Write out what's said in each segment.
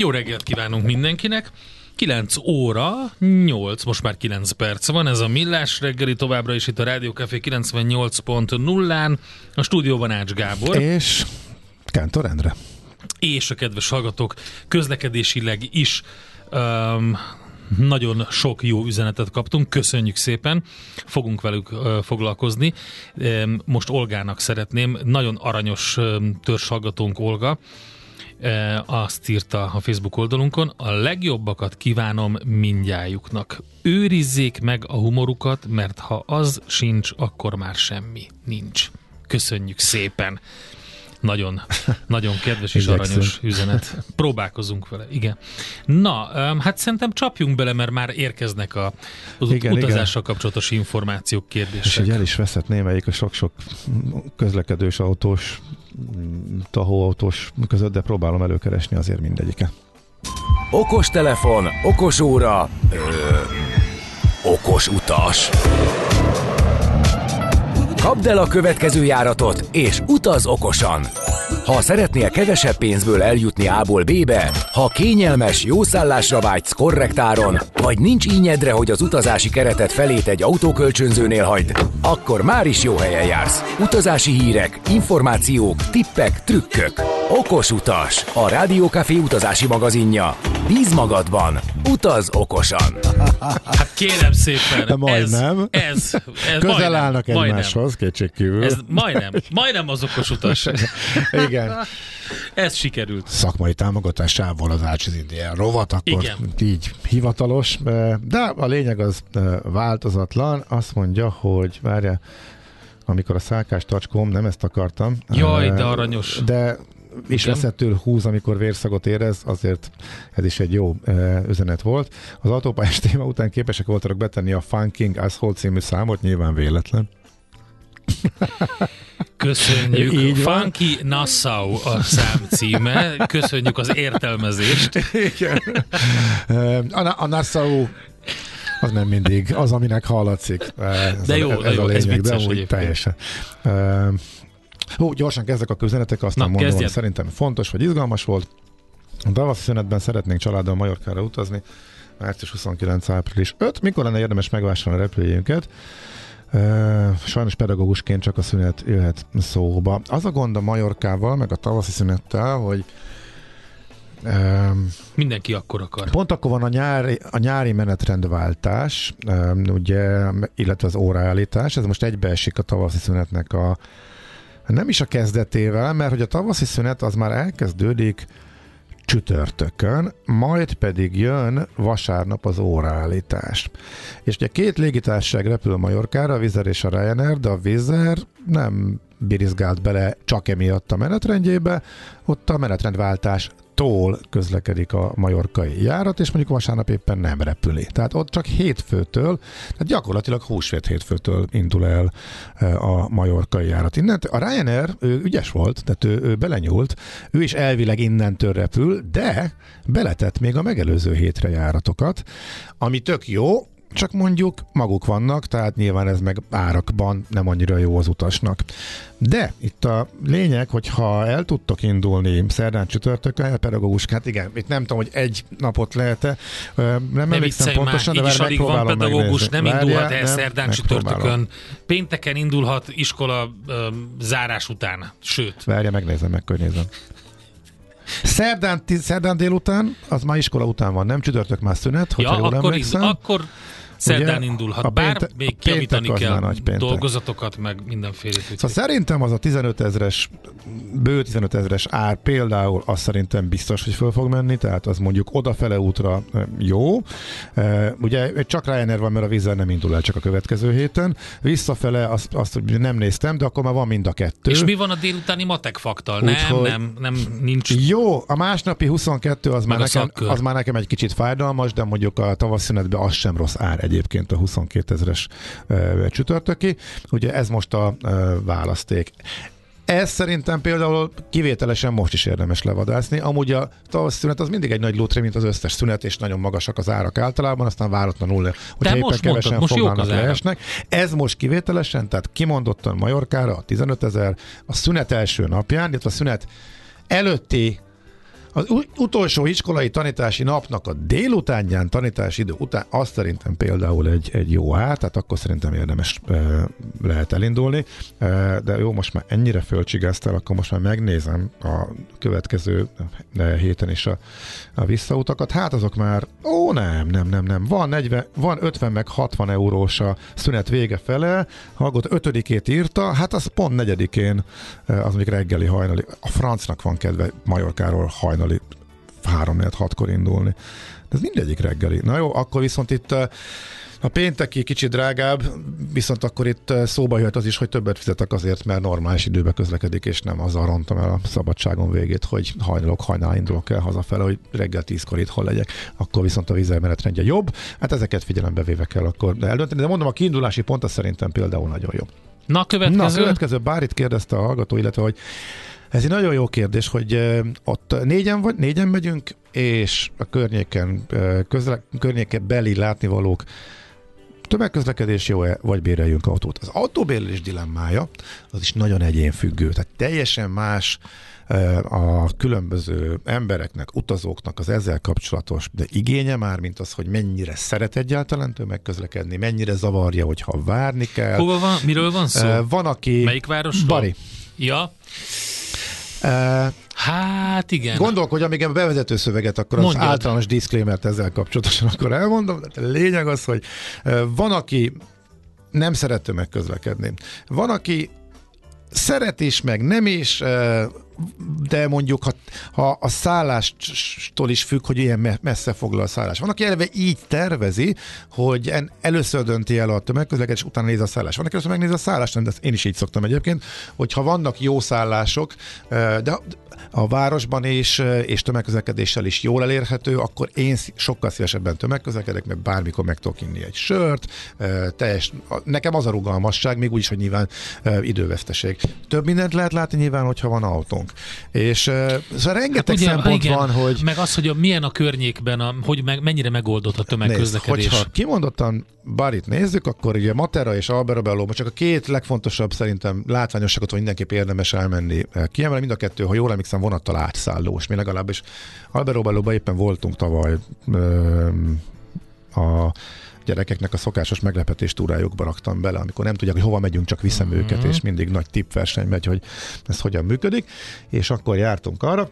Jó reggelt kívánunk mindenkinek! 9 óra, 8, most már 9 perc van, ez a Millás reggeli továbbra is itt a Rádió Café 98.0-án, a stúdióban Ács Gábor. És Kántor Endre. És a kedves hallgatók közlekedésileg is um, nagyon sok jó üzenetet kaptunk, köszönjük szépen, fogunk velük uh, foglalkozni. Um, most Olgának szeretném, nagyon aranyos um, törzshallgatónk Olga, azt írta a Facebook oldalunkon, a legjobbakat kívánom mindjájuknak. Őrizzék meg a humorukat, mert ha az sincs, akkor már semmi nincs. Köszönjük szépen! Nagyon, nagyon kedves és aranyos üzenet. Próbálkozunk vele, igen. Na, hát szerintem csapjunk bele, mert már érkeznek a, az igen, utazással igen. kapcsolatos információk, kérdések. És hogy el is veszett némelyik a sok-sok közlekedős autós, tahóautós között, de próbálom előkeresni azért mindegyike. Okos telefon, okos óra, ö, okos utas. Kapd el a következő járatot, és utaz okosan! Ha szeretnél kevesebb pénzből eljutni A-ból B-be, ha kényelmes, jó szállásra vágysz korrektáron, vagy nincs ínyedre, hogy az utazási keretet felét egy autókölcsönzőnél hagyd, akkor már is jó helyen jársz. Utazási hírek, információk, tippek, trükkök. Okos utas, a Rádiókafé utazási magazinja. Bíz magadban, utaz okosan. Hát kérem szépen, De majdnem. Ez, ez, ez Közel majdnem, állnak egymáshoz, kétségkívül. Ez majdnem, majdnem az okos utas. Igen. Ez sikerült. Szakmai támogatásával az Ács az Indián rovat, akkor Igen. így hivatalos, de a lényeg az változatlan. Azt mondja, hogy várja, amikor a szálkás tacskom, nem ezt akartam. Jaj, de aranyos. De és veszettől húz, amikor vérszagot érez, azért ez is egy jó e, üzenet volt. Az autópályás téma után képesek voltak betenni a Funking Asshole című számot, nyilván véletlen. Köszönjük. Így Funky Nassau a szám címe. Köszönjük az értelmezést. Igen. A, a Nassau az nem mindig az, aminek hallatszik. Ez de jó, a, ez de jó, a lényeg, ez de úgy teljesen. Hú, gyorsan kezdek a közönetek, aztán Na, mondom, kezdjed. hogy szerintem fontos, vagy izgalmas volt. A tavaszi szünetben szeretnénk családdal Majorkára utazni. Március 29. április 5. Mikor lenne érdemes megvásárolni a repülőjünket? Sajnos pedagógusként csak a szünet jöhet szóba. Az a gond a Majorkával, meg a tavaszi szünettel, hogy Um, Mindenki akkor akar. Pont akkor van a nyári, a nyári menetrendváltás, um, ugye, illetve az óraállítás, ez most egybeesik a tavaszi szünetnek a nem is a kezdetével, mert hogy a tavaszi szünet az már elkezdődik csütörtökön, majd pedig jön vasárnap az óraállítás. És ugye két légitársaság repül Majorkára, a Vizer és a Ryanair, de a Vizer nem birizgált bele csak emiatt a menetrendjébe, ott a menetrendváltás tól közlekedik a majorkai járat, és mondjuk vasárnap éppen nem repüli. Tehát ott csak hétfőtől, tehát gyakorlatilag húsvét hétfőtől indul el e, a majorkai járat. Innen a Ryanair, ő ügyes volt, tehát ő, ő belenyúlt, ő is elvileg innentől repül, de beletett még a megelőző hétre járatokat, ami tök jó, csak mondjuk maguk vannak, tehát nyilván ez meg árakban nem annyira jó az utasnak. De itt a lényeg, hogy ha el tudtok indulni szerdán csütörtökön, pedagógus, hát igen, itt nem tudom, hogy egy napot lehet-e, nem nem emlékszem pontosan, már, de így is van pedagógus, megnézni. nem indulhat el szerdán csütörtökön. Pénteken indulhat iskola um, zárás után, sőt. Várja, megnézem, megkörnyézem. Szerdán, szerdán délután, az már iskola után van, nem csütörtök már szünet, hogyha ja, jól akkor, emlékszem. akkor Szerdán Ugye, indulhat, a bár pénte, még javítani kell nagy dolgozatokat, meg mindenféle. Szóval szerintem az a 15 ezres, bő 15 ezres ár például, az szerintem biztos, hogy föl fog menni, tehát az mondjuk odafele útra jó. Ugye csak Ryanair van, mert a vízzel nem indul el csak a következő héten. Visszafele azt, azt nem néztem, de akkor már van mind a kettő. És mi van a délutáni matek faktal? Nem, nem, nem, nincs. Jó, a másnapi 22 az, már nekem, az már nekem egy kicsit fájdalmas, de mondjuk a tavaszszünetben az sem rossz ár egyébként a 22 ezeres csütörtöki. Ugye ez most a választék. Ez szerintem például kivételesen most is érdemes levadászni. Amúgy a tavasz szünet az mindig egy nagy lótré, mint az összes szünet, és nagyon magasak az árak általában, aztán váratlanul, hogy éppen most kevesen mondtad, foglalnak leesnek. Ez most kivételesen, tehát kimondottan Majorkára a 15 ezer, a szünet első napján, illetve a szünet előtti Az utolsó iskolai tanítási napnak a délutánján tanítási idő után, azt szerintem például egy, egy jó ár, tehát akkor szerintem érdemes e, lehet elindulni, e, de jó, most már ennyire fölcsigáztál, akkor most már megnézem a következő héten is a, a visszautakat. Hát azok már, ó nem, nem, nem, nem, van, 40, van 50 meg 60 eurós a szünet vége fele, Hallgott ötödikét írta, hát az pont negyedikén, az még reggeli hajnali, a francnak van kedve Majorkáról hajnali 3 6 kor indulni. De ez mindegyik reggeli. Na jó, akkor viszont itt a pénteki kicsit drágább, viszont akkor itt szóba jött az is, hogy többet fizetek azért, mert normális időbe közlekedik, és nem azzal rontom el a szabadságom végét, hogy hajnalok, hajnál indulok el hazafele, hogy reggel tízkor hol legyek. Akkor viszont a vizelmenetrendje jobb. Hát ezeket figyelembe véve kell akkor eldönteni. De mondom, a kiindulási pont az szerintem például nagyon jó. Na, következő. Na, következő, bár itt kérdezte a hallgató, illetve hogy ez egy nagyon jó kérdés, hogy ott négyen, vagy, négyen megyünk, és a környéken, közle, környéken beli látnivalók tömegközlekedés jó-e, vagy béreljünk autót. Az autóbérlés dilemmája az is nagyon egyénfüggő, tehát teljesen más a különböző embereknek, utazóknak az ezzel kapcsolatos de igénye már, mint az, hogy mennyire szeret egyáltalán tömegközlekedni, mennyire zavarja, hogyha várni kell. Hova van? Miről van szó? Van, aki... Melyik város? Bari. Ja. Hát igen. Gondolkodj, amíg a bevezető szöveget, akkor Mondjad. az általános disclaimer ezzel kapcsolatosan akkor elmondom. De lényeg az, hogy van, aki nem szeret tömegközlekedni. Van, aki szeret is, meg nem is, de mondjuk ha, ha a szállástól is függ, hogy ilyen messze foglal a szállás. Van, aki eleve így tervezi, hogy először dönti el a tömegközlekedés, utána néz a szállás. Van, aki először megnéz a szállást, de én is így szoktam egyébként, hogyha vannak jó szállások, de a városban is, és tömegközlekedéssel is jól elérhető, akkor én sokkal szívesebben tömegközlekedek, mert bármikor meg tudok inni egy sört, teljes, nekem az a rugalmasság, még úgyis, hogy nyilván időveszteség. Több mindent lehet látni nyilván, hogyha van autónk. És szóval rengeteg hát ugye, szempont igen, van, hogy... Meg az, hogy a, milyen a környékben, a, hogy meg, mennyire megoldott a tömegközlekedés. Nézd, hogyha kimondottan Barit nézzük, akkor ugye Matera és Alberobello csak a két legfontosabb szerintem látványosságot, hogy mindenképp érdemes elmenni. Kiemelem mind a kettő, ha jól emlékszem, vonattal átszállós. Mi legalábbis Alberobellóban éppen voltunk tavaly a gyerekeknek a szokásos meglepetés túrájukba raktam bele, amikor nem tudják, hogy hova megyünk, csak viszem uh-huh. őket, és mindig nagy tippverseny megy, hogy ez hogyan működik, és akkor jártunk arra,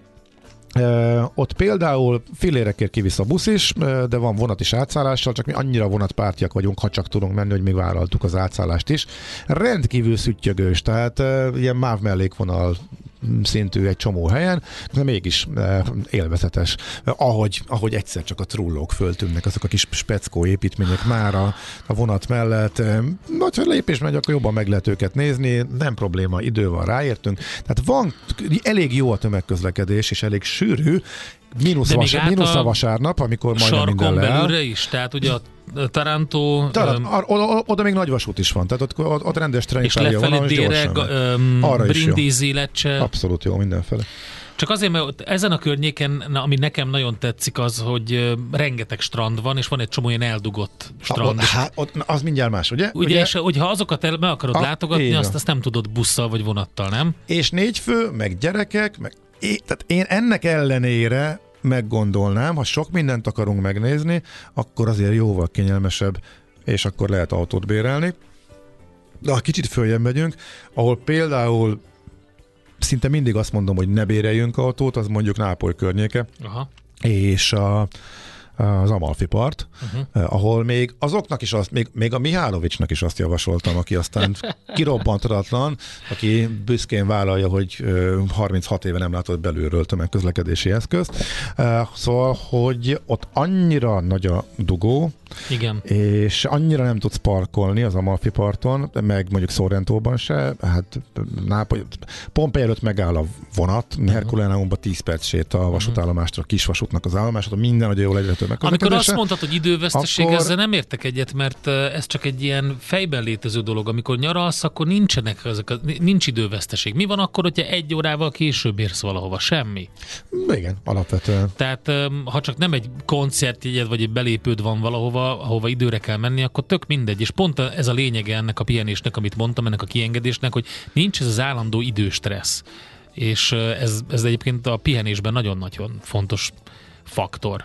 ott például filérekért kivisz a busz is, de van vonat is átszállással, csak mi annyira vonatpártiak vagyunk, ha csak tudunk menni, hogy mi vállaltuk az átszállást is. Rendkívül szüttyögős, tehát ilyen MÁV mellékvonal szintű egy csomó helyen, de mégis eh, élvezetes. Ahogy, ahogy egyszer csak a trullók föltűnnek, azok a kis speckó építmények már a, a vonat mellett. Vagy ha lépés megy, akkor jobban meg lehet őket nézni, nem probléma, idő van, ráértünk. Tehát van, elég jó a tömegközlekedés, és elég sűrű, mínusz, vas, mínusz a vasárnap, amikor majdnem minden belülre is, tehát ugye a Taranto... Taran, um, oda, oda még nagy vasút is van, tehát ott, ott, ott rendes tréningpálya van, és délre, um, Arra Brindisi, Lecce. Abszolút jó, mindenfele. Csak azért, mert ezen a környéken, ami nekem nagyon tetszik, az, hogy rengeteg strand van, és van egy csomó ilyen eldugott strand. Ha, hát, ott, az mindjárt más, ugye? Ugye, ugye? és hogyha azokat el, meg akarod a, látogatni, azt, azt nem tudod busszal vagy vonattal, nem? És négy fő, meg gyerekek, meg é, tehát én ennek ellenére meggondolnám, ha sok mindent akarunk megnézni, akkor azért jóval kényelmesebb, és akkor lehet autót bérelni. De ha kicsit följebb megyünk, ahol például szinte mindig azt mondom, hogy ne béreljünk autót, az mondjuk Nápoly környéke. Aha. És a, az Amalfi part, uh-huh. ahol még azoknak is azt, még, még a Mihálovicsnak is azt javasoltam, aki aztán kirobbantatlan, aki büszkén vállalja, hogy 36 éve nem látott belülről tömegközlekedési eszközt. Szóval, hogy ott annyira nagy a dugó, igen. És annyira nem tudsz parkolni az Amalfi parton, meg mondjuk Sorrentóban se, hát Nápoly, Pompei előtt megáll a vonat, uh-huh. Herkuleánumban 10 perc sét a vasútállomástól, a kisvasútnak az állomásra, minden nagyon jól egyre Amikor azt mondtad, hogy időveszteség, akkor... ezzel nem értek egyet, mert ez csak egy ilyen fejben létező dolog. Amikor nyaralsz, akkor nincsenek ezek, a, nincs időveszteség. Mi van akkor, hogyha egy órával később érsz valahova? Semmi. Igen, alapvetően. Tehát ha csak nem egy koncertjegyed, vagy egy belépőd van valahova, ahova, ahova időre kell menni, akkor tök mindegy. És pont ez a lényege ennek a pihenésnek, amit mondtam, ennek a kiengedésnek, hogy nincs ez az állandó időstressz és ez, ez egyébként a pihenésben nagyon-nagyon fontos faktor.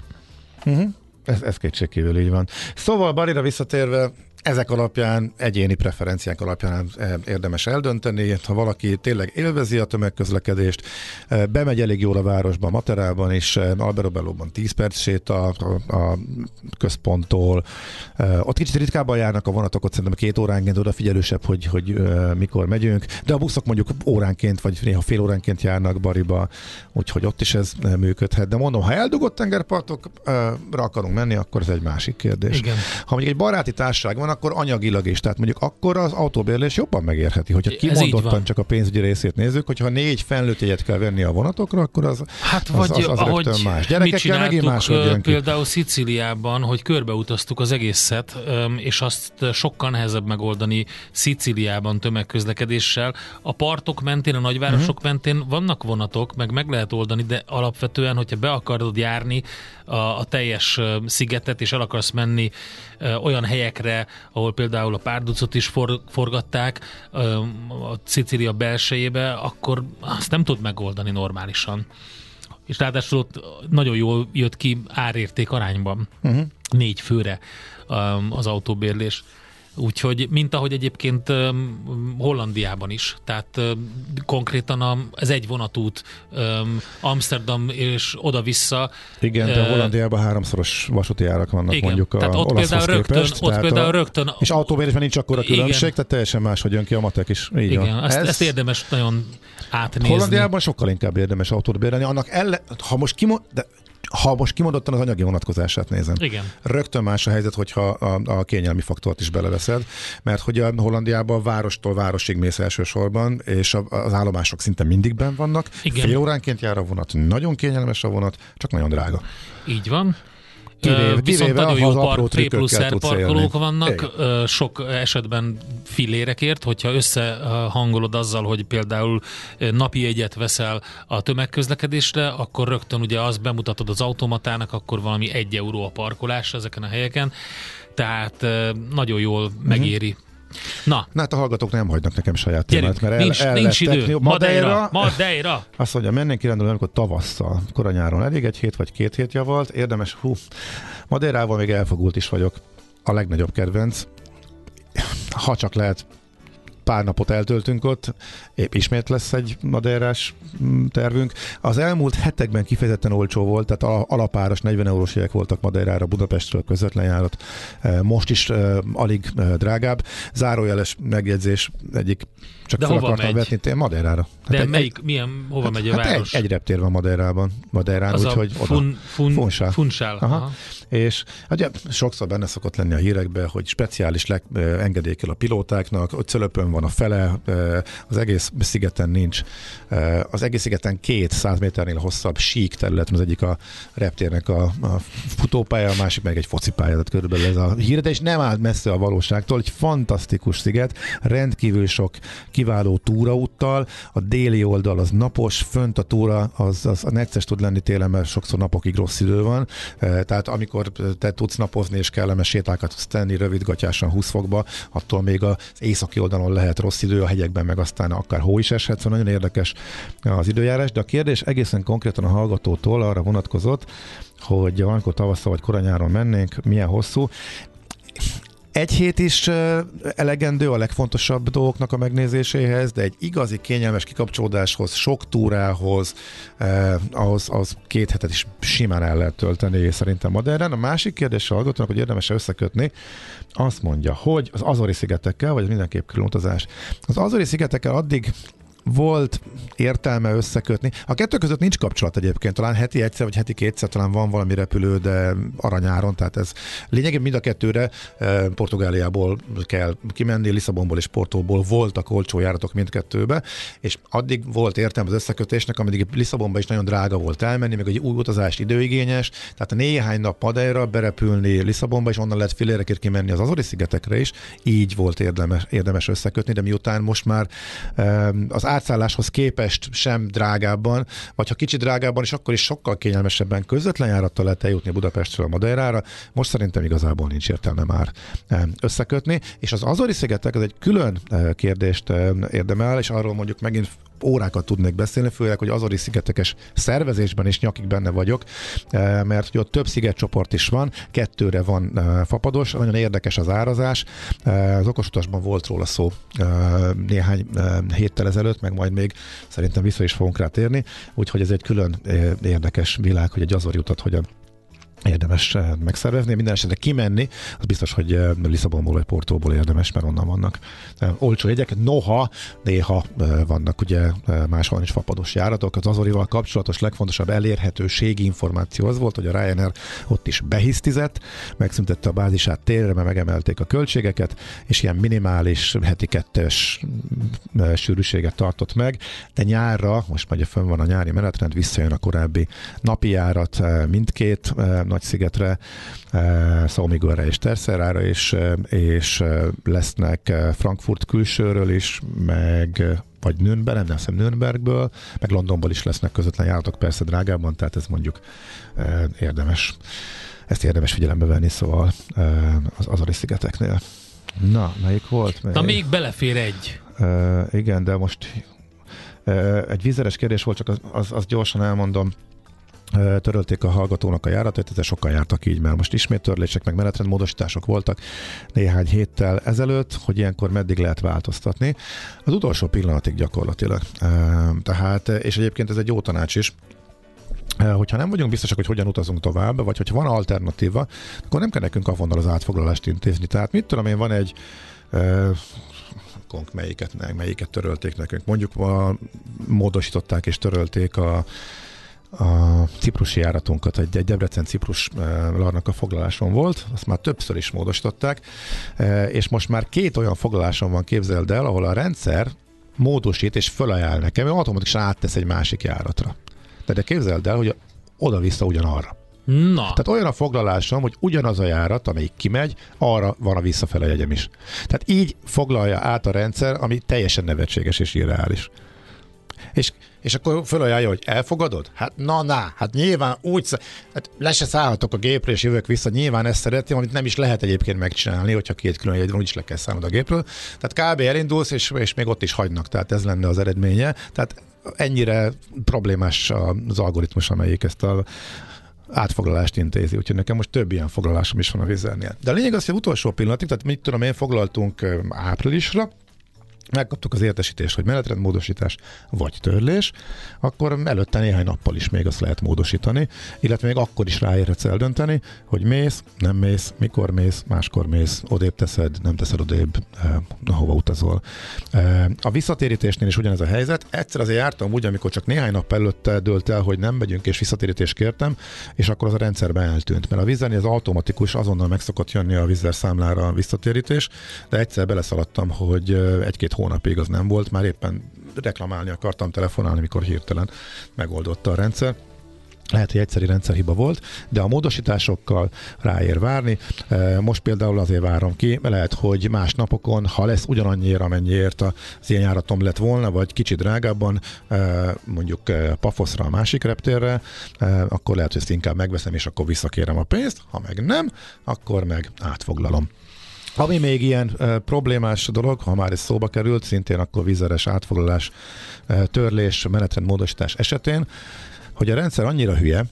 Uh-huh. Ez, ez kétségkívül így van. Szóval Barira visszatérve, ezek alapján, egyéni preferenciák alapján eh, érdemes eldönteni. Ha valaki tényleg élvezi a tömegközlekedést, eh, bemegy elég jól a városba, Materában is, eh, Alberobellóban 10 perc séta a, a központtól. Ott kicsit ritkábban járnak a vonatok, ott szerintem két óránként odafigyelősebb, hogy, hogy mikor megyünk, de a buszok mondjuk óránként, vagy néha fél óránként járnak Bariba, úgyhogy ott is ez működhet. De mondom, ha eldugott tengerpartokra akarunk menni, akkor ez egy másik kérdés. Igen. Ha mondjuk egy baráti társaság van, akkor anyagilag is. Tehát mondjuk akkor az autóbérlés jobban megérheti. Hogyha kimondottan csak a pénzügyi részét nézzük, hogyha négy felnőtt jegyet kell venni a vonatokra, akkor az, hát az, vagy, az, az ahogy más. Gyerekekkel megint más például Sziciliában, hogy körbeutaztuk az egészet, és azt sokkal nehezebb megoldani Sziciliában tömegközlekedéssel. A partok mentén, a nagyvárosok uh-huh. mentén vannak vonatok, meg meg lehet oldani, de alapvetően, hogyha be akarod járni a, a teljes szigetet, és el akarsz menni olyan helyekre, ahol például a párducot is for, forgatták a Szicília belsejébe, akkor azt nem tud megoldani normálisan. És ráadásul ott nagyon jól jött ki árérték arányban. Uh-huh. Négy főre az autóbérlés. Úgyhogy, mint ahogy egyébként Hollandiában is, tehát konkrétan a, ez egy vonatút Amsterdam és oda-vissza. Igen, de Hollandiában háromszoros vasúti árak vannak igen, mondjuk tehát a ott például rögtön, képest, ott például a, rögtön... És autóbérésben nincs akkor a különbség, igen, tehát teljesen más, hogy jön ki a matek is. Így igen, van. Ezt, ez, ezt érdemes nagyon átnézni. Hollandiában sokkal inkább érdemes autót bérelni. Annak elle, ha most kimond, de ha most kimondottan az anyagi vonatkozását nézem. Igen. Rögtön más a helyzet, hogyha a, a kényelmi faktort is beleveszed, mert hogy a Hollandiában várostól városig mész elsősorban, és az állomások szinte mindig ben vannak. Igen. Fél óránként jár a vonat, nagyon kényelmes a vonat, csak nagyon drága. Így van. Kivéve, Viszont nagyon jó park, P plusz R parkolók vannak, Igen. sok esetben fillérekért, hogyha összehangolod azzal, hogy például napi egyet veszel a tömegközlekedésre, akkor rögtön ugye azt bemutatod az automatának, akkor valami egy euró a parkolás ezeken a helyeken, tehát nagyon jól uh-huh. megéri Na. Na hát a hallgatók nem hagynak nekem saját témát, mert nincs, el, el nincs idő. Madeira, Madeira. Azt mondja, mennénk kirándulni, amikor tavasszal, koranyáron elég egy hét vagy két hét javalt, érdemes, hú, Madeirával még elfogult is vagyok. A legnagyobb kedvenc. Ha csak lehet pár napot eltöltünk ott, épp ismét lesz egy madeirás mm, tervünk. Az elmúlt hetekben kifejezetten olcsó volt, tehát alapáras 40 eurós jegyek voltak Madeirára Budapestről közvetlen járat. E, most is e, alig e, drágább. Zárójeles megjegyzés egyik csak De fel hova akartam megy? vetni Madeirára. Hát De egy, melyik, egy, milyen, hova hát, megy a hát város? Egy, egy reptér van Madeirában, Madeirán, úgyhogy. Fun, fun, funsál. funsál. Aha. Aha. És ugye, sokszor benne szokott lenni a hírekben, hogy speciális le, engedékel a pilótáknak, hogy cölöpön van a fele, az egész szigeten nincs. Az egész szigeten két száz méternél hosszabb sík terület, az egyik a reptérnek a, a futópálya, a másik meg egy focipálya, tehát körülbelül ez a hír, de és nem áll messze a valóságtól, egy fantasztikus sziget, rendkívül sok kiváló túraúttal, a déli oldal az napos, fönt a túra az, az necces tud lenni télen, mert sokszor napokig rossz idő van, tehát amikor te tudsz napozni és kellemes sétákat tudsz tenni rövidgatyásan 20 fokba, attól még az északi oldalon lehet rossz idő, a hegyekben meg aztán akár hó is eshet, szóval nagyon érdekes az időjárás, de a kérdés egészen konkrétan a hallgatótól arra vonatkozott, hogy valamikor tavasszal vagy koranyáron mennénk, milyen hosszú. Egy hét is elegendő a legfontosabb dolgoknak a megnézéséhez, de egy igazi kényelmes kikapcsolódáshoz, sok túrához, eh, ahhoz, ahhoz két hetet is simán el lehet tölteni szerintem modern. A másik kérdés a hallgatónak, hogy érdemes összekötni, azt mondja, hogy az Azori szigetekkel, vagy mindenképp külön utazás. Az Azori szigetekkel addig volt értelme összekötni. A kettő között nincs kapcsolat egyébként, talán heti egyszer vagy heti kétszer talán van valami repülő, de aranyáron, tehát ez lényegében mind a kettőre eh, Portugáliából kell kimenni, Lisszabonból és Portóból voltak olcsó járatok mindkettőbe, és addig volt értelme az összekötésnek, ameddig Lisszabonba is nagyon drága volt elmenni, meg egy új utazás időigényes, tehát néhány nap Madeira berepülni Lisszabonba, és onnan lehet filérekért kimenni az Azori szigetekre is, így volt érdemes, érdemes összekötni, de miután most már eh, az átszálláshoz képest sem drágábban, vagy ha kicsit drágábban is, akkor is sokkal kényelmesebben közvetlen járattal lehet eljutni Budapestről a Madeirára. Most szerintem igazából nincs értelme már eh, összekötni, és az Azori szigetek az egy külön eh, kérdést eh, érdemel, és arról mondjuk megint órákat tudnék beszélni, főleg, hogy Azori szigetekes szervezésben is nyakig benne vagyok, mert hogy ott több szigetcsoport is van, kettőre van fapados, nagyon érdekes az árazás. Az okosutasban volt róla szó néhány héttel ezelőtt, meg majd még szerintem vissza is fogunk rá térni, úgyhogy ez egy külön érdekes világ, hogy egy Azori utat hogyan érdemes eh, megszervezni, minden esetre kimenni, az biztos, hogy eh, Lisszabonból vagy Portóból érdemes, mert onnan vannak eh, olcsó jegyek. Noha néha vannak ugye máshol is fapados járatok. Az Azorival kapcsolatos legfontosabb elérhetőségi információ az volt, hogy a Ryanair ott is behisztizett, megszüntette a bázisát térre, mert megemelték a költségeket, és ilyen minimális heti kettes sűrűséget tartott meg, de nyárra, most már fönn van a nyári menetrend, visszajön a korábbi napi járat mindkét Nagy-szigetre, eh, Szaumigorra és Terszerára is, eh, és eh, lesznek Frankfurt külsőről is, meg vagy Nürnberg, nem hiszem Nürnbergből, meg Londonból is lesznek közvetlen járatok, persze drágában, tehát ez mondjuk érdemes, ezt érdemes figyelembe venni, szóval az Azori szigeteknél. Na, melyik volt? Melyik? Na, még belefér egy. Uh, igen, de most uh, egy vízeres kérdés volt, csak az, az, az gyorsan elmondom törölték a hallgatónak a járatot, ez sokkal jártak így, mert most ismét törlések, meg menetrendmódosítások voltak néhány héttel ezelőtt, hogy ilyenkor meddig lehet változtatni. Az utolsó pillanatig gyakorlatilag. Tehát, és egyébként ez egy jó tanács is, hogyha nem vagyunk biztosak, hogy hogyan utazunk tovább, vagy hogyha van alternatíva, akkor nem kell nekünk avonnal az átfoglalást intézni. Tehát mit tudom én, van egy melyiket, melyiket törölték nekünk. Mondjuk a, módosították és törölték a a ciprusi járatunkat, egy, egy Debrecen-Ciprus larnak a foglaláson volt, azt már többször is módosították, és most már két olyan foglaláson van, képzeld el, ahol a rendszer módosít és fölajánl nekem, hogy automatikusan áttesz egy másik járatra. De, de képzeld el, hogy oda-vissza ugyanarra. Na. Tehát olyan a foglalásom, hogy ugyanaz a járat, amelyik kimegy, arra van a visszafele jegyem is. Tehát így foglalja át a rendszer, ami teljesen nevetséges és irreális. És és akkor felajánlja, hogy elfogadod? Hát na, na, hát nyilván úgy, hát le se szállhatok a gépre, és jövök vissza, nyilván ezt szeretném, amit nem is lehet egyébként megcsinálni, hogyha két külön jegyről úgyis le kell szállnod a gépről. Tehát kb. elindulsz, és, és még ott is hagynak, tehát ez lenne az eredménye. Tehát ennyire problémás az algoritmus, amelyik ezt a átfoglalást intézi, úgyhogy nekem most több ilyen foglalásom is van a vizernél. De a lényeg az, hogy utolsó pillanatig, tehát mit tudom én, foglaltunk áprilisra, megkaptuk az értesítést, hogy menetrendmódosítás vagy törlés, akkor előtte néhány nappal is még azt lehet módosítani, illetve még akkor is ráérhetsz eldönteni, hogy mész, nem mész, mikor mész, máskor mész, odébb teszed, nem teszed odébb, eh, hova utazol. Eh, a visszatérítésnél is ugyanez a helyzet. Egyszer azért jártam úgy, amikor csak néhány nap előtte dőlt el, hogy nem megyünk és visszatérítést kértem, és akkor az a rendszerben eltűnt. Mert a vizerni az automatikus, azonnal meg szokott jönni a vízer számlára a visszatérítés, de egyszer beleszaladtam, hogy eh, egy-két hónapig az nem volt, már éppen reklamálni akartam, telefonálni, mikor hirtelen megoldotta a rendszer. Lehet, hogy egyszeri rendszerhiba volt, de a módosításokkal ráér várni. E, most például azért várom ki, lehet, hogy más napokon, ha lesz ugyanannyira, amennyiért az ilyen járatom lett volna, vagy kicsit drágábban, e, mondjuk e, Pafoszra a másik reptérre, akkor lehet, hogy ezt inkább megveszem, és akkor visszakérem a pénzt. Ha meg nem, akkor meg átfoglalom. Ami még ilyen e, problémás dolog, ha már ez szóba került, szintén akkor vizeres átfoglalás, e, törlés, menetrendmódosítás esetén, hogy a rendszer annyira hülye,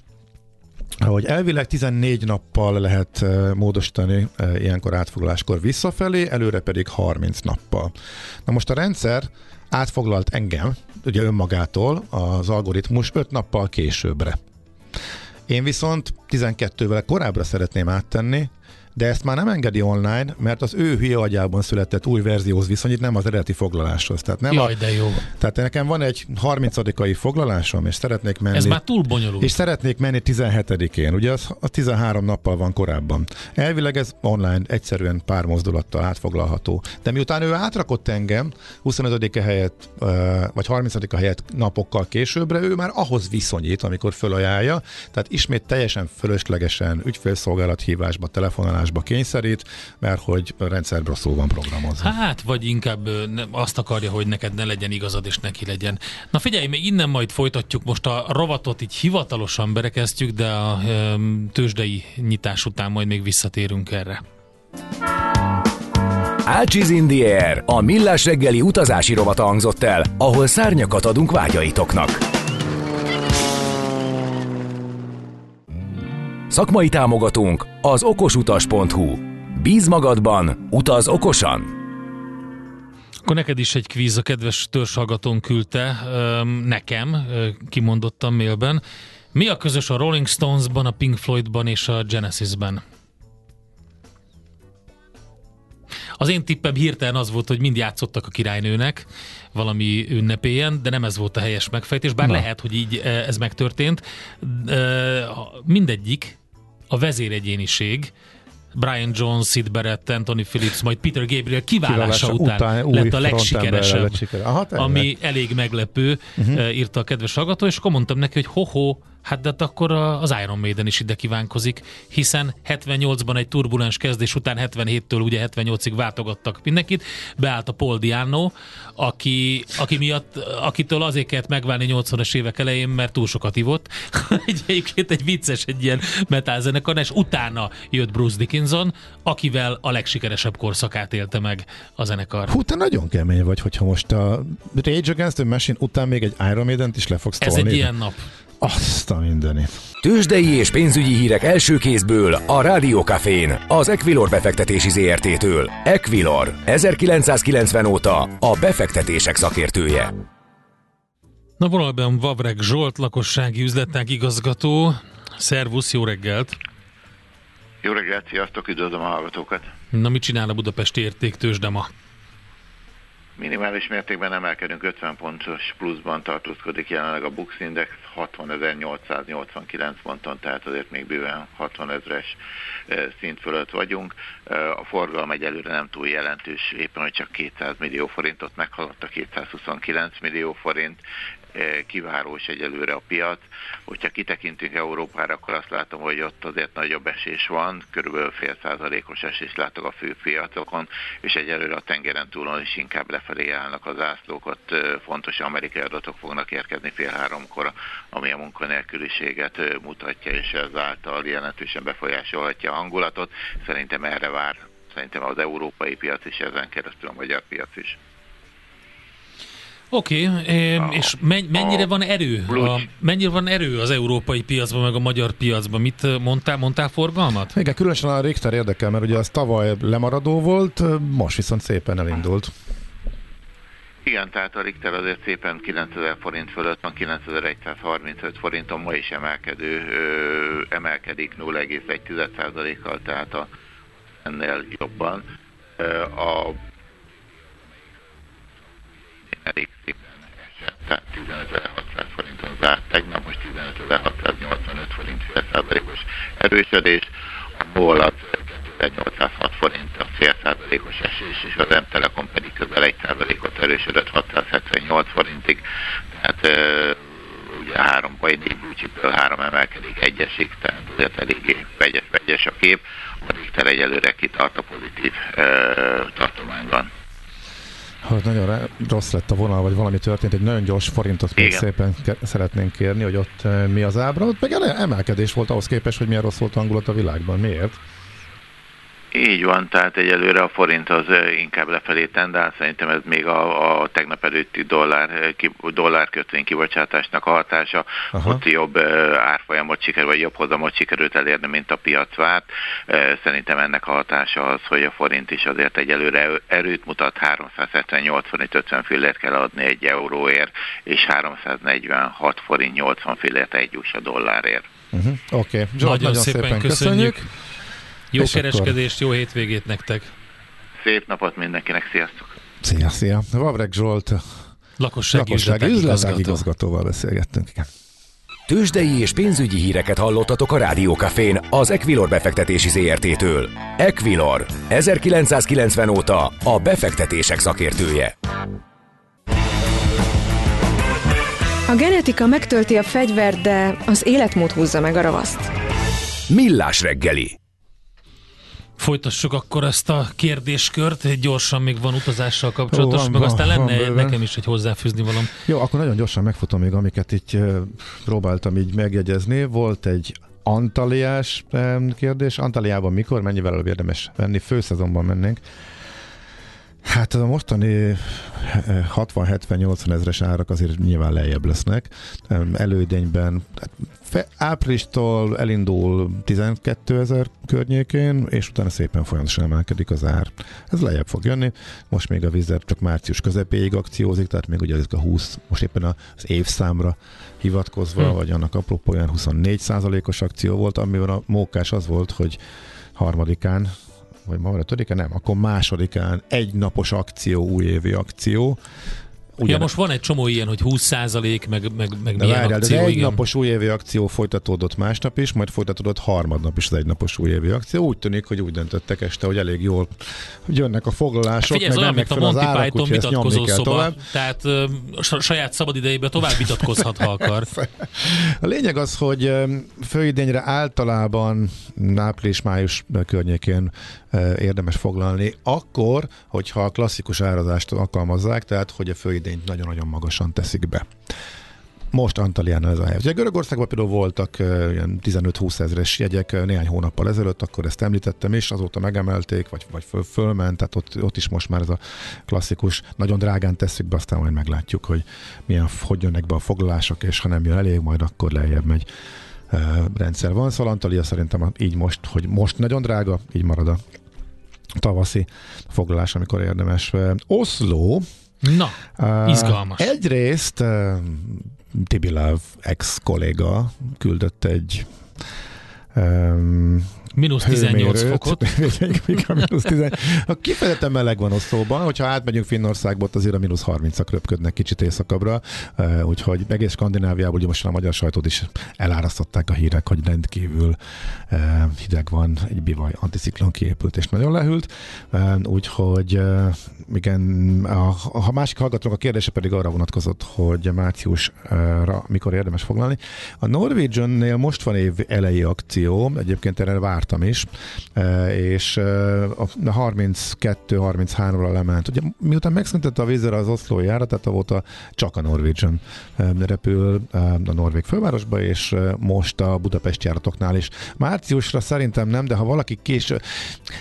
hogy elvileg 14 nappal lehet módosítani ilyenkor átfoglaláskor visszafelé, előre pedig 30 nappal. Na most a rendszer átfoglalt engem, ugye önmagától az algoritmus 5 nappal későbbre. Én viszont 12-vel korábbra szeretném áttenni, de ezt már nem engedi online, mert az ő hülye agyában született új verzióhoz viszonyít, nem az eredeti foglaláshoz. Tehát nem Jaj, a, de jó. Tehát nekem van egy 30 foglalásom, és szeretnék menni. Ez már túl bonyolult. És szeretnék menni 17-én, ugye az, az 13 nappal van korábban. Elvileg ez online egyszerűen pár mozdulattal átfoglalható. De miután ő átrakott engem 25-e helyett, vagy 30-a helyett napokkal későbbre, ő már ahhoz viszonyít, amikor fölajánlja. Tehát ismét teljesen fölöslegesen ügyfélszolgálat hívásba, telefonálásba megoldásba kényszerít, mert hogy a rendszer rosszul van programozva. Hát, vagy inkább azt akarja, hogy neked ne legyen igazad, és neki legyen. Na figyelj, még innen majd folytatjuk, most a rovatot így hivatalosan berekeztjük, de a tőzsdei nyitás után majd még visszatérünk erre. Ácsiz in the Air, a millás reggeli utazási rovata hangzott el, ahol szárnyakat adunk vágyaitoknak. Szakmai támogatónk az okosutas.hu. Bíz magadban, utaz okosan! Akkor neked is egy kvíz a kedves törzshallgatón küldte, nekem, kimondottam mailben. Mi a közös a Rolling Stonesban, a Pink Floydban és a Genesisben? Az én tippem hirtelen az volt, hogy mind játszottak a királynőnek valami ünnepélyen, de nem ez volt a helyes megfejtés, bár Na. lehet, hogy így ez megtörtént. Mindegyik a vezéregyéniség, Brian Jones, Sid Barrett, Anthony Phillips, majd Peter Gabriel kiválása, kiválása után, után lett a legsikeresebb, lett ami elég meglepő, uh-huh. írta a kedves hallgató, és akkor mondtam neki, hogy ho-ho, Hát de akkor az Iron Maiden is ide kívánkozik, hiszen 78-ban egy turbulens kezdés után 77-től ugye 78-ig váltogattak mindenkit, beállt a Paul Diano, aki, aki miatt, akitől azért kellett megválni 80-as évek elején, mert túl sokat ivott. egy, egyébként egy vicces, egy ilyen metálzenekar, és utána jött Bruce Dickinson, akivel a legsikeresebb korszakát élte meg a zenekar. Hú, te nagyon kemény vagy, hogyha most a Rage Against the Machine után még egy Iron Maiden-t is le fogsz tolni. Ez egy ilyen nap. Azt a mindenit. Tőzsdei és pénzügyi hírek első kézből a Rádiókafén, az Equilor befektetési ZRT-től. Equilor, 1990 óta a befektetések szakértője. Na vonalban Vavreg Zsolt, lakossági üzletág igazgató. Szervusz, jó reggelt! Jó reggelt, sziasztok, üdvözlöm a hallgatókat! Na, mit csinál a Budapesti értéktősde ma? Minimális mértékben emelkedünk, 50 pontos pluszban tartózkodik jelenleg a Bux Index 60.889 ponton, tehát azért még bőven 60 ezres szint fölött vagyunk. A forgalom egyelőre nem túl jelentős, éppen hogy csak 200 millió forintot meghaladta, 229 millió forint, kiváró is egyelőre a piac. Hogyha kitekintünk Európára, akkor azt látom, hogy ott azért nagyobb esés van, körülbelül fél százalékos esés látok a fő piacokon, és egyelőre a tengeren túlon is inkább lefelé állnak az ászlók, ott fontos amerikai adatok fognak érkezni fél háromkor, ami a munkanélküliséget mutatja, és ezáltal jelentősen befolyásolhatja a hangulatot. Szerintem erre vár szerintem az európai piac is, ezen keresztül a magyar piac is. Oké, okay, és mennyire van erő? A, mennyire van erő az európai piacban, meg a magyar piacban? Mit mondtál? Mondtál forgalmat? Igen, különösen a Richter érdekel, mert ugye az tavaly lemaradó volt, most viszont szépen elindult. Igen, tehát a Richter azért szépen 9000 forint fölött van, 9135 forinton ma is emelkedő, ö, emelkedik 0,1%-kal, tehát a, ennél jobban. A 115.600 forinton zárt, tegnap most 15.685 forint, félszázalékos erősödés, a MOL az 2806 forint, a félszázalékos esés, és az M-Telekom pedig közel 1 százalékot erősödött 678 forintig, tehát e, ugye három bajnék búcsiből három emelkedik egyesig, tehát azért eléggé vegyes, vegyes a kép, a Richter egyelőre kitart a pozitív e, tartományban hogy nagyon rossz lett a vonal, vagy valami történt, egy nagyon gyors forintot még Igen. szépen szeretnénk kérni, hogy ott uh, mi az ábra. Ott meg emelkedés volt ahhoz képest, hogy milyen rossz volt a hangulat a világban. Miért? Így van, tehát egyelőre a forint az inkább lefelé tendál, szerintem ez még a, a tegnap előtti dollár, ki, dollár kötvény kibocsátásnak a hatása, Aha. ott jobb árfolyamot sikerül, vagy jobb hozamot sikerült elérni, mint a piac várt. Szerintem ennek a hatása az, hogy a forint is azért egyelőre erőt mutat, 378 forint 50 fillért kell adni egy euróért, és 346 forint 80 fillért egy USA dollárért. Uh-huh. Oké, okay. nagyon, nagyon szépen, szépen köszönjük. köszönjük. Jó És kereskedést, akkor... jó hétvégét nektek! Szép napot mindenkinek, sziasztok! Szia, szia! Vavreg Zsolt, lakossági, lakossági üzletág igazgatóval beszélgettünk. Igen. Tőzsdei és pénzügyi híreket hallottatok a Rádiókafén az Equilor befektetési ZRT-től. Equilor, 1990 óta a befektetések szakértője. A genetika megtölti a fegyvert, de az életmód húzza meg a ravaszt. Millás reggeli. Folytassuk akkor ezt a kérdéskört, gyorsan még van utazással kapcsolatos, Ó, van, meg aztán van, lenne van nekem is egy hozzáfűzni valam. Jó, akkor nagyon gyorsan megfutom még, amiket így próbáltam így megjegyezni. Volt egy Antaliás kérdés. Antaliában mikor, mennyivel előbb érdemes venni? Főszezonban mennénk. Hát a mostani 60-70-80 ezres árak azért nyilván lejjebb lesznek. Elődényben áprilistól elindul 12 ezer környékén, és utána szépen folyamatosan emelkedik az ár. Ez lejjebb fog jönni. Most még a vízer csak március közepéig akciózik, tehát még ugye a 20, most éppen az évszámra hivatkozva, hmm. vagy annak apropóján 24 os akció volt, amivel a mókás az volt, hogy harmadikán vagy ma van a nem, akkor másodikán egy napos akció, újévi akció, Ugyan... Ja, most van egy csomó ilyen, hogy 20% meg, meg, meg de milyen várjál, akció, de egy igen. napos újévi akció folytatódott másnap is, majd folytatódott harmadnap is az egy napos újévi akció. Úgy tűnik, hogy úgy döntöttek este, hogy elég jól jönnek a foglalások, Figyelj, meg a Monty az árak, Python vitatkozó szoba, tovább. tehát uh, saját szabad idejében tovább vitatkozhat, ha akar. A lényeg az, hogy főidényre általában április-május környékén érdemes foglalni, akkor, hogyha a klasszikus árazást alkalmazzák, tehát hogy a főidényt nagyon-nagyon magasan teszik be. Most Antalián ez a helyzet. Ugye Görögországban például voltak ilyen 15-20 ezeres jegyek néhány hónappal ezelőtt, akkor ezt említettem is, azóta megemelték, vagy, vagy föl, fölment, tehát ott, ott is most már ez a klasszikus, nagyon drágán tesszük be, aztán majd meglátjuk, hogy milyen, hogy jönnek be a foglalások, és ha nem jön elég, majd akkor lejjebb megy rendszer van. Szóval Antalya szerintem így most, hogy most nagyon drága, így marad a tavaszi foglalás, amikor érdemes. Oszló. Na, izgalmas. Egyrészt Tibi Love ex-kolléga küldött egy um, Minusz 18 fokot. A mínusz 18. A kifejezetten meleg van Oszlóban, hogyha átmegyünk Finnországba, ott azért a mínusz 30-ak röpködnek kicsit éjszakabbra, úgyhogy egész Skandináviából, ugye most a magyar sajtót is elárasztották a hírek, hogy rendkívül hideg van, egy bivaj antisziklon kiépült és nagyon lehűlt, úgyhogy igen, a, a másik hallgatónak a kérdése pedig arra vonatkozott, hogy márciusra mikor érdemes foglalni. A Norwegian-nél most van év elejé akció, egyébként erre vár jártam is, e, és e, a 32-33-ra lement. Ugye miután megszüntette a vízre az oszlói járatát, óta csak a Norwegian e, repül a Norvég fővárosba, és most a Budapest járatoknál is. Márciusra szerintem nem, de ha valaki késő,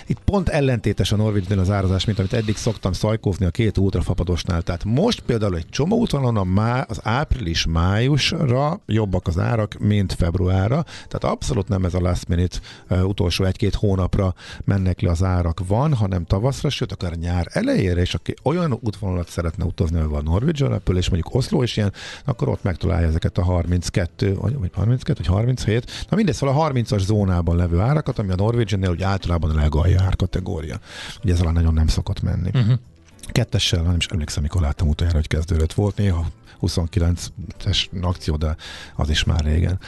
itt pont ellentétes a Norwegian az árazás, mint amit eddig szoktam szajkózni a két útrafapadosnál. Tehát most például egy csomó útvonalon a má, az április-májusra jobbak az árak, mint februárra. Tehát abszolút nem ez a last minute utolsó egy-két hónapra mennek le az árak van, hanem tavaszra, sőt akár nyár elejére, és aki olyan útvonalat szeretne utazni, ahol van Norwegian repül, és mondjuk Oszló is ilyen, akkor ott megtalálja ezeket a 32, vagy 32, vagy 37, na mindegy, szóval a 30-as zónában levő árakat, ami a Norwegian-nél ugye általában a legalja árkategória. Ugye ez alá nagyon nem szokott menni. Uh-huh. Kettessel, nem is emlékszem, mikor láttam utoljára, hogy kezdődött volt, néha 29-es akció, de az is már régen.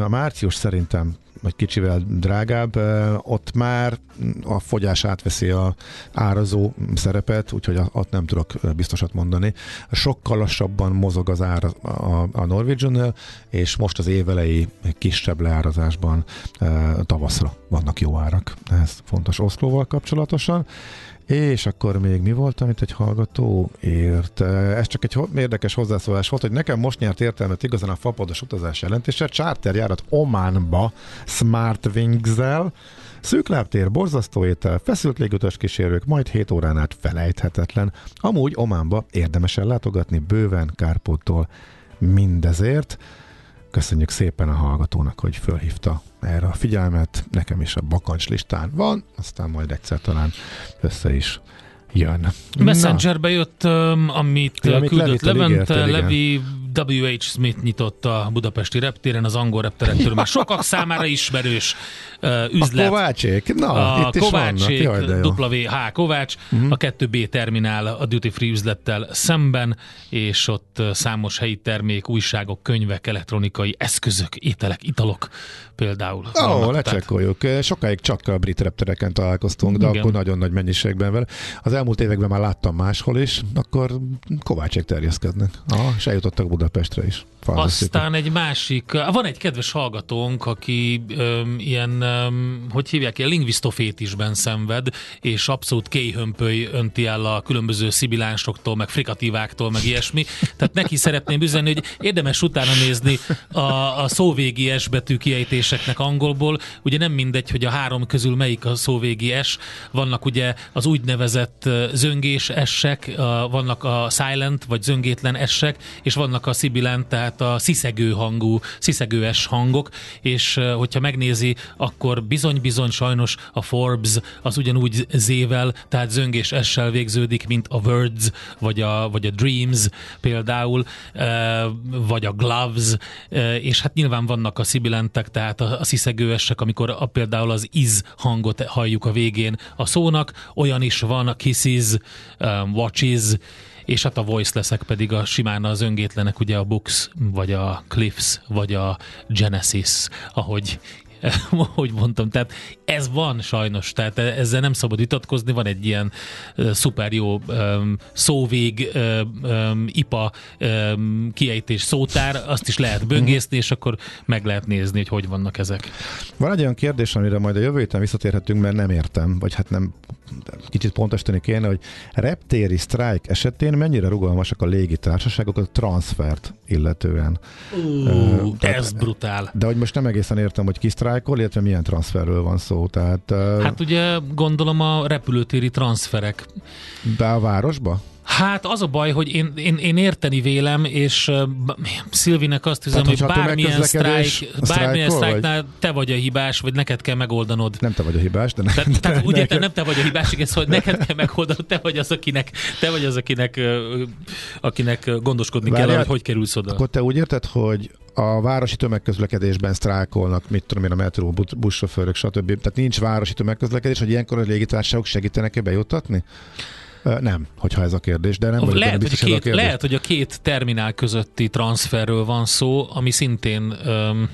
A március szerintem vagy kicsivel drágább, ott már a fogyás átveszi a árazó szerepet, úgyhogy ott nem tudok biztosat mondani. Sokkal lassabban mozog az ár a, a norwegian és most az évelei kisebb leárazásban tavaszra vannak jó árak. Ez fontos Oszlóval kapcsolatosan. És akkor még mi volt, amit egy hallgató ért? Ez csak egy érdekes hozzászólás volt, hogy nekem most nyert értelmet igazán a fapados utazás jelentése. Charter járat Ománba Smart Wings-zel, Szűk lábtér, borzasztó étel, feszült légutas kísérők, majd 7 órán át felejthetetlen. Amúgy Ománba érdemes ellátogatni bőven Kárpóttól mindezért. Köszönjük szépen a hallgatónak, hogy fölhívta erre a figyelmet. Nekem is a bakancs listán van, aztán majd egyszer talán össze is jön. Messengerbe jött, amit, ja, amit küldött Levente, Levi W.H. Smith nyitotta a budapesti reptéren, az angol repterektől már sokak számára ismerős uh, üzlet. A Kovácsék, na, a itt Kovácsék, is vannak. WH Kovács, uh-huh. a 2B terminál a duty free üzlettel szemben, és ott számos helyi termék, újságok, könyvek, elektronikai eszközök, ételek, italok például. Ó, lecsekkoljuk. Sokáig csak a brit reptereken találkoztunk, de Igen. akkor nagyon nagy mennyiségben vele. Az elmúlt években már láttam máshol is, akkor Kovácsék terjeszkednek. Aha, és eljutottak Budapestre is. Aztán egy másik, van egy kedves hallgatónk, aki öm, ilyen, öm, hogy hívják, ilyen lingvisztofétisben szenved, és abszolút kéhömpöly önti el a különböző szibilánsoktól, meg frikatíváktól, meg ilyesmi. Tehát neki szeretném üzenni, hogy érdemes utána nézni a, a szóvégi S betű kiejtéseknek angolból. Ugye nem mindegy, hogy a három közül melyik a szóvégi S. Vannak ugye az úgynevezett zöngés essek, vannak a silent vagy zöngétlen essek, és vannak a sibilant, tehát tehát a sziszegő hangú, sziszegőes hangok, és hogyha megnézi, akkor bizony-bizony sajnos a Forbes az ugyanúgy zével, tehát zöngés essel végződik, mint a Words, vagy a, vagy a Dreams például, vagy a Gloves, és hát nyilván vannak a szibilentek, tehát a, a sziszegőesek, amikor a, például az iz hangot halljuk a végén a szónak, olyan is van, a kisses, watches, és hát a voice leszek pedig a simán az öngétlenek, ugye a Books, vagy a Cliffs, vagy a Genesis, ahogy hogy mondtam, tehát ez van sajnos, tehát ezzel nem szabad vitatkozni, van egy ilyen szuper jó um, szóvég, um, IPA um, kiejtés szótár, azt is lehet böngészni, és akkor meg lehet nézni, hogy hogy vannak ezek. Van egy olyan kérdés, amire majd a jövő héten visszatérhetünk, mert nem értem, vagy hát nem kicsit pontosítani kéne, hogy reptéri sztrájk esetén mennyire rugalmasak a légitársaságok a transfert illetően. Uh, uh, ez brutál. De hogy most nem egészen értem, hogy ki sztrájkol, illetve milyen transferről van szó. Tehát, hát ugye gondolom a repülőtéri transferek. De a városba? Hát az a baj, hogy én, én, én érteni vélem, és uh, Szilvinek azt hiszem, hogy bármilyen sztrájk, bármilyen sztrájknál te vagy a hibás, vagy neked kell megoldanod. Nem te vagy a hibás, de nem. Te, tehát úgy értem, nem te vagy a hibás, igen, szóval neked kell megoldanod, te vagy az, akinek, te vagy az, akinek, akinek gondoskodni Várjál, kell, hogy hogy kerülsz oda. Akkor te úgy érted, hogy a városi tömegközlekedésben sztrájkolnak, mit tudom én, a metró, buszsofőrök, stb. Tehát nincs városi tömegközlekedés, hogy ilyenkor a légitársaságok segítenek ebbe juttatni? Nem, hogyha ez a kérdés, de nem vagyok lehet, hogy a két, a lehet, hogy a két terminál közötti transferről van szó, ami szintén um,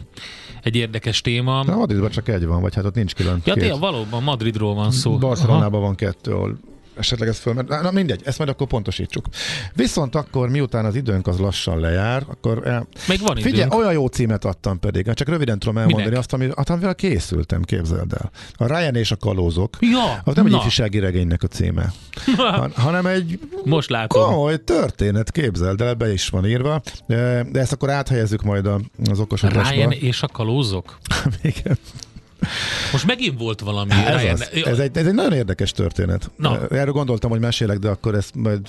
egy érdekes téma. Na, Madridban csak egy van, vagy hát ott nincs külön. Ja, tényleg valóban Madridról van szó. Barcelonában van kettő, ahol esetleg ez föl, na mindegy, ezt majd akkor pontosítsuk. Viszont akkor, miután az időnk az lassan lejár, akkor el... Még van időnk. Figyelj, olyan jó címet adtam pedig, csak röviden tudom elmondani Minek? azt, amit, hát, amivel készültem, képzeld el. A Ryan és a kalózok. Ja, az nem na. egy ifjúsági regénynek a címe, han, hanem egy Most látom. komoly történet, képzeld el, be is van írva, de ezt akkor áthelyezzük majd az okos Ryan és a kalózok? Igen. Most megint volt valami. Ez, az. ez, egy, ez egy nagyon érdekes történet. Na. Erről gondoltam, hogy mesélek, de akkor ezt majd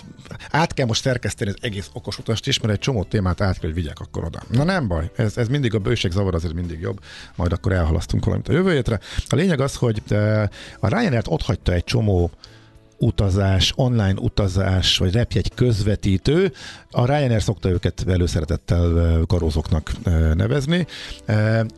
át kell most szerkeszteni az egész okos utast is, mert egy csomó témát át kell, hogy vigyek akkor oda. Na nem baj, ez, ez mindig a bőség zavar azért mindig jobb, majd akkor elhalasztunk valamit a jövő hétre. A lényeg az, hogy eh, a Ryanair ott hagyta egy csomó utazás, online utazás, vagy repjegy közvetítő. A Ryanair szokta őket előszeretettel karózoknak nevezni,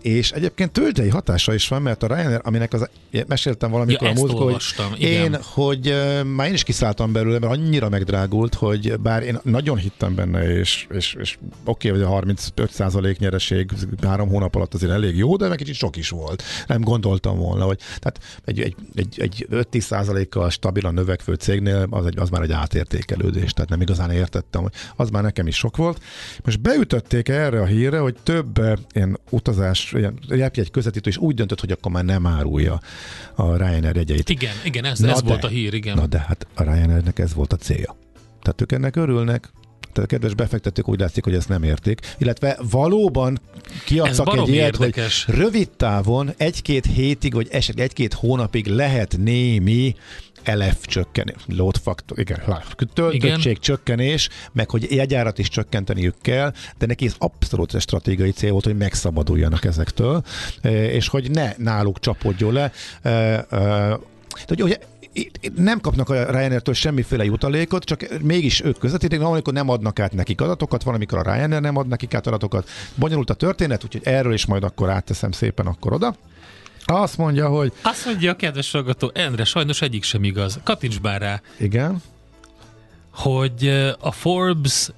és egyébként tőzsdei hatása is van, mert a Ryanair, aminek az, meséltem valamikor ja, a múltkor, hogy igen. én, hogy már én is kiszálltam belőle, mert annyira megdrágult, hogy bár én nagyon hittem benne, és, és, és oké, okay, hogy a 35% nyereség három hónap alatt azért elég jó, de meg kicsit sok is volt. Nem gondoltam volna, hogy tehát egy, egy, egy, egy 5-10 kal stabilan növe növekvő cégnél az, egy, az már egy átértékelődés, tehát nem igazán értettem, hogy az már nekem is sok volt. Most beütötték erre a hírre, hogy több eh, ilyen utazás, ilyen repjegy közvetítő is úgy döntött, hogy akkor már nem árulja a Ryanair jegyeit. Igen, igen, ez, ez de, volt a hír, igen. Na de hát a Ryanairnek ez volt a célja. Tehát ők ennek örülnek, tehát a kedves befektetők úgy látszik, hogy ezt nem értik. Illetve valóban kiadtak egy ilyet, hogy rövid távon egy-két hétig, vagy esetleg egy-két hónapig lehet némi LF csökkenés, load factor, igen, töltöttség csökkenés, meg hogy jegyárat is csökkenteniük kell, de neki ez abszolút egy stratégiai cél volt, hogy megszabaduljanak ezektől, e, és hogy ne náluk csapodjon le. E, e, hogy, nem kapnak a Ryanair-től semmiféle jutalékot, csak mégis ők közvetítik, valamikor nem adnak át nekik adatokat, valamikor a Ryanair nem ad nekik át adatokat. Bonyolult a történet, úgyhogy erről is majd akkor átteszem szépen akkor oda. Azt mondja, hogy... Azt mondja a kedves hallgató, Endre, sajnos egyik sem igaz. Katincs bár rá. Igen. Hogy a Forbes,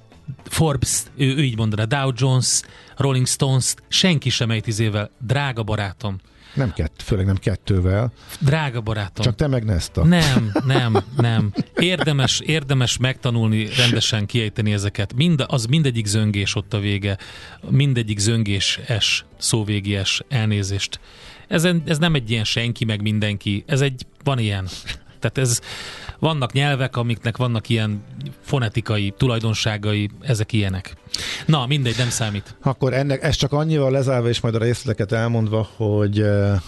Forbes, ő, ő így mondaná, Dow Jones, Rolling Stones, senki sem ejt izével, drága barátom. Nem kett, főleg nem kettővel. Drága barátom. Csak te meg Nesta. Nem, nem, nem. Érdemes, érdemes megtanulni rendesen kiejteni ezeket. Mind, az mindegyik zöngés ott a vége. Mindegyik zöngés S, szóvégi S, elnézést. Ez, ez nem egy ilyen senki, meg mindenki. Ez egy, van ilyen. Tehát ez, vannak nyelvek, amiknek vannak ilyen fonetikai tulajdonságai, ezek ilyenek. Na, mindegy, nem számít. Akkor ennek, ez csak annyival lezárva, és majd a részleteket elmondva, hogy eh,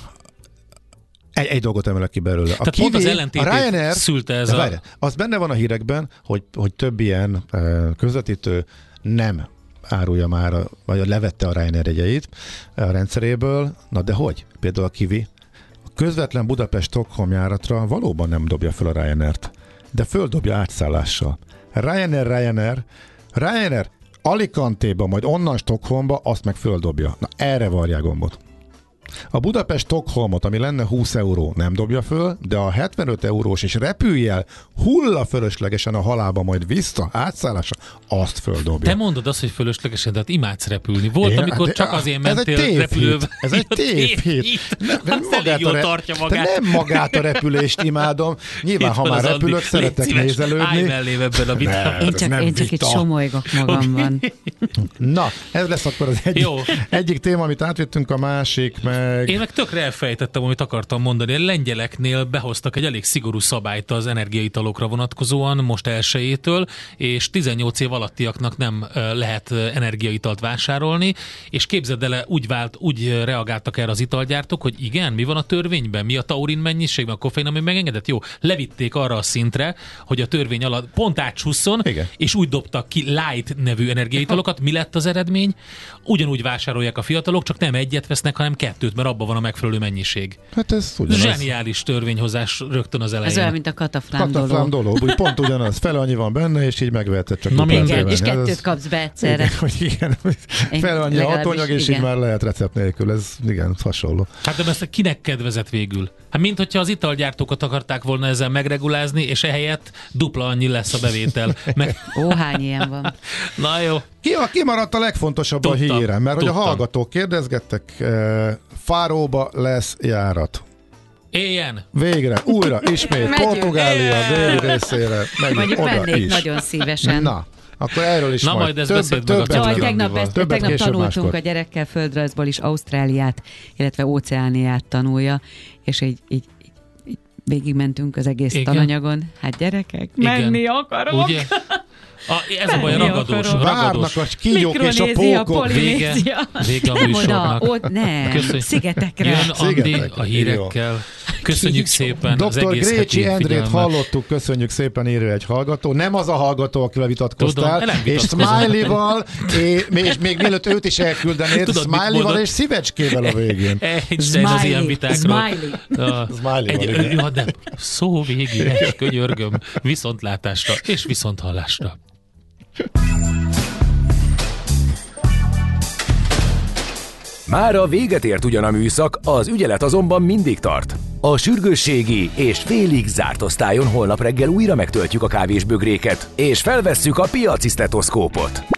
egy, egy dolgot emelek ki belőle. A Tehát kivé, pont az ellentétét a Ryanair, szülte ez a... Várj, az benne van a hírekben, hogy, hogy több ilyen eh, közvetítő nem árulja már, vagy levette a Ryanair jegyeit a rendszeréből. Na de hogy? Például a Kiwi közvetlen Budapest-Stockholm járatra valóban nem dobja föl a Ryanair-t, de földobja átszállással. Ryanair, Ryanair, Ryanair Alicante-ba, majd onnan Stockholmba, azt meg földobja. Na erre varják gombot. A Budapest Stockholmot, ami lenne 20 euró, nem dobja föl, de a 75 eurós és repülj el hulla fölöslegesen a halába, majd vissza, átszállása, azt földobja. Te mondod azt, hogy fölöslegesen, de hát imádsz repülni. Volt, Én, amikor de, csak azért mentél ez egy repülővel. Ez egy tévhit. Nem, magát a, re- tartja magát. nem magát a repülést imádom. Nyilván, ha már repülök, szeretek szíves, nézelődni. Állj ebben a vitában. Én csak, én csak itt somolygok magamban. Na, ez lesz akkor az egyik, egyik téma, amit átvittünk, a másik, mert meg... Én meg tökre elfejtettem, amit akartam mondani. A lengyeleknél behoztak egy elég szigorú szabályt az energiaitalokra vonatkozóan most elsőjétől, és 18 év alattiaknak nem lehet energiaitalt vásárolni, és képzeld el, úgy, vált, úgy reagáltak erre az italgyártók, hogy igen, mi van a törvényben, mi a taurin mennyiség, a koffein, ami megengedett. Jó, levitték arra a szintre, hogy a törvény alatt pont átsúszon, és úgy dobtak ki light nevű energiaitalokat. Mi lett az eredmény? Ugyanúgy vásárolják a fiatalok, csak nem egyet vesznek, hanem kettőt, mert abban van a megfelelő mennyiség. Hát ez ugyanaz. Zseniális törvényhozás rögtön az elején. Ez olyan, mint a kataflám, kataflám dolog. dolog. Pont ugyanaz. Fele annyi van benne, és így megveheted csak. Na igen, és kettőt ez, kapsz be egyszerre. Igen, hogy igen, fele annyi hatóanyag, és igen. így már lehet recept nélkül. Ez igen, hasonló. Hát de ezt kinek kedvezett végül? Hát mint hogyha az italgyártókat akarták volna ezzel megregulázni, és ehelyett dupla annyi lesz a bevétel. Meg... Ó, hány ilyen van. Na jó. Ki a kimaradt a legfontosabb tudtam, a híre? Mert tudtam. hogy a hallgatók kérdezgettek, e, Fáróba lesz járat. Éljen! Végre, újra, ismét, Portugália déli részére megyünk oda is. nagyon szívesen. Na, akkor erről is Na majd, majd ezt több, többet, többet, tegnap, ezt, többet tegnap tanultunk máskor. a gyerekkel földrajzból is Ausztráliát, illetve óceániát tanulja, és így, így végigmentünk az egész Igen. tananyagon. Hát gyerekek, Igen. menni akarok! Ugye? A, ez a baj, a ragadós. Várnak a kígyók és a pókok. Vége, vége a műsornak. Oda, ott, ne, Köszönjük. szigetekre. Jön Andi a hírekkel. Köszönjük szépen Dr. Grécsi Endrét hallottuk, köszönjük szépen, írja egy hallgató. Nem az a hallgató, akivel vitatkoztál. Tudom, és Smiley-val, és még, még mielőtt őt is elküldenéd, Smiley-val és szívecskével a végén. Egy az ilyen vitákról. Smiley. Smiley-val, de szó végére, könyörgöm, viszontlátásra és viszonthallásra. Már a véget ért ugyan a műszak, az ügyelet azonban mindig tart. A sürgősségi és félig zárt osztályon holnap reggel újra megtöltjük a kávésbögréket, és felvesszük a piaci stetoszkópot.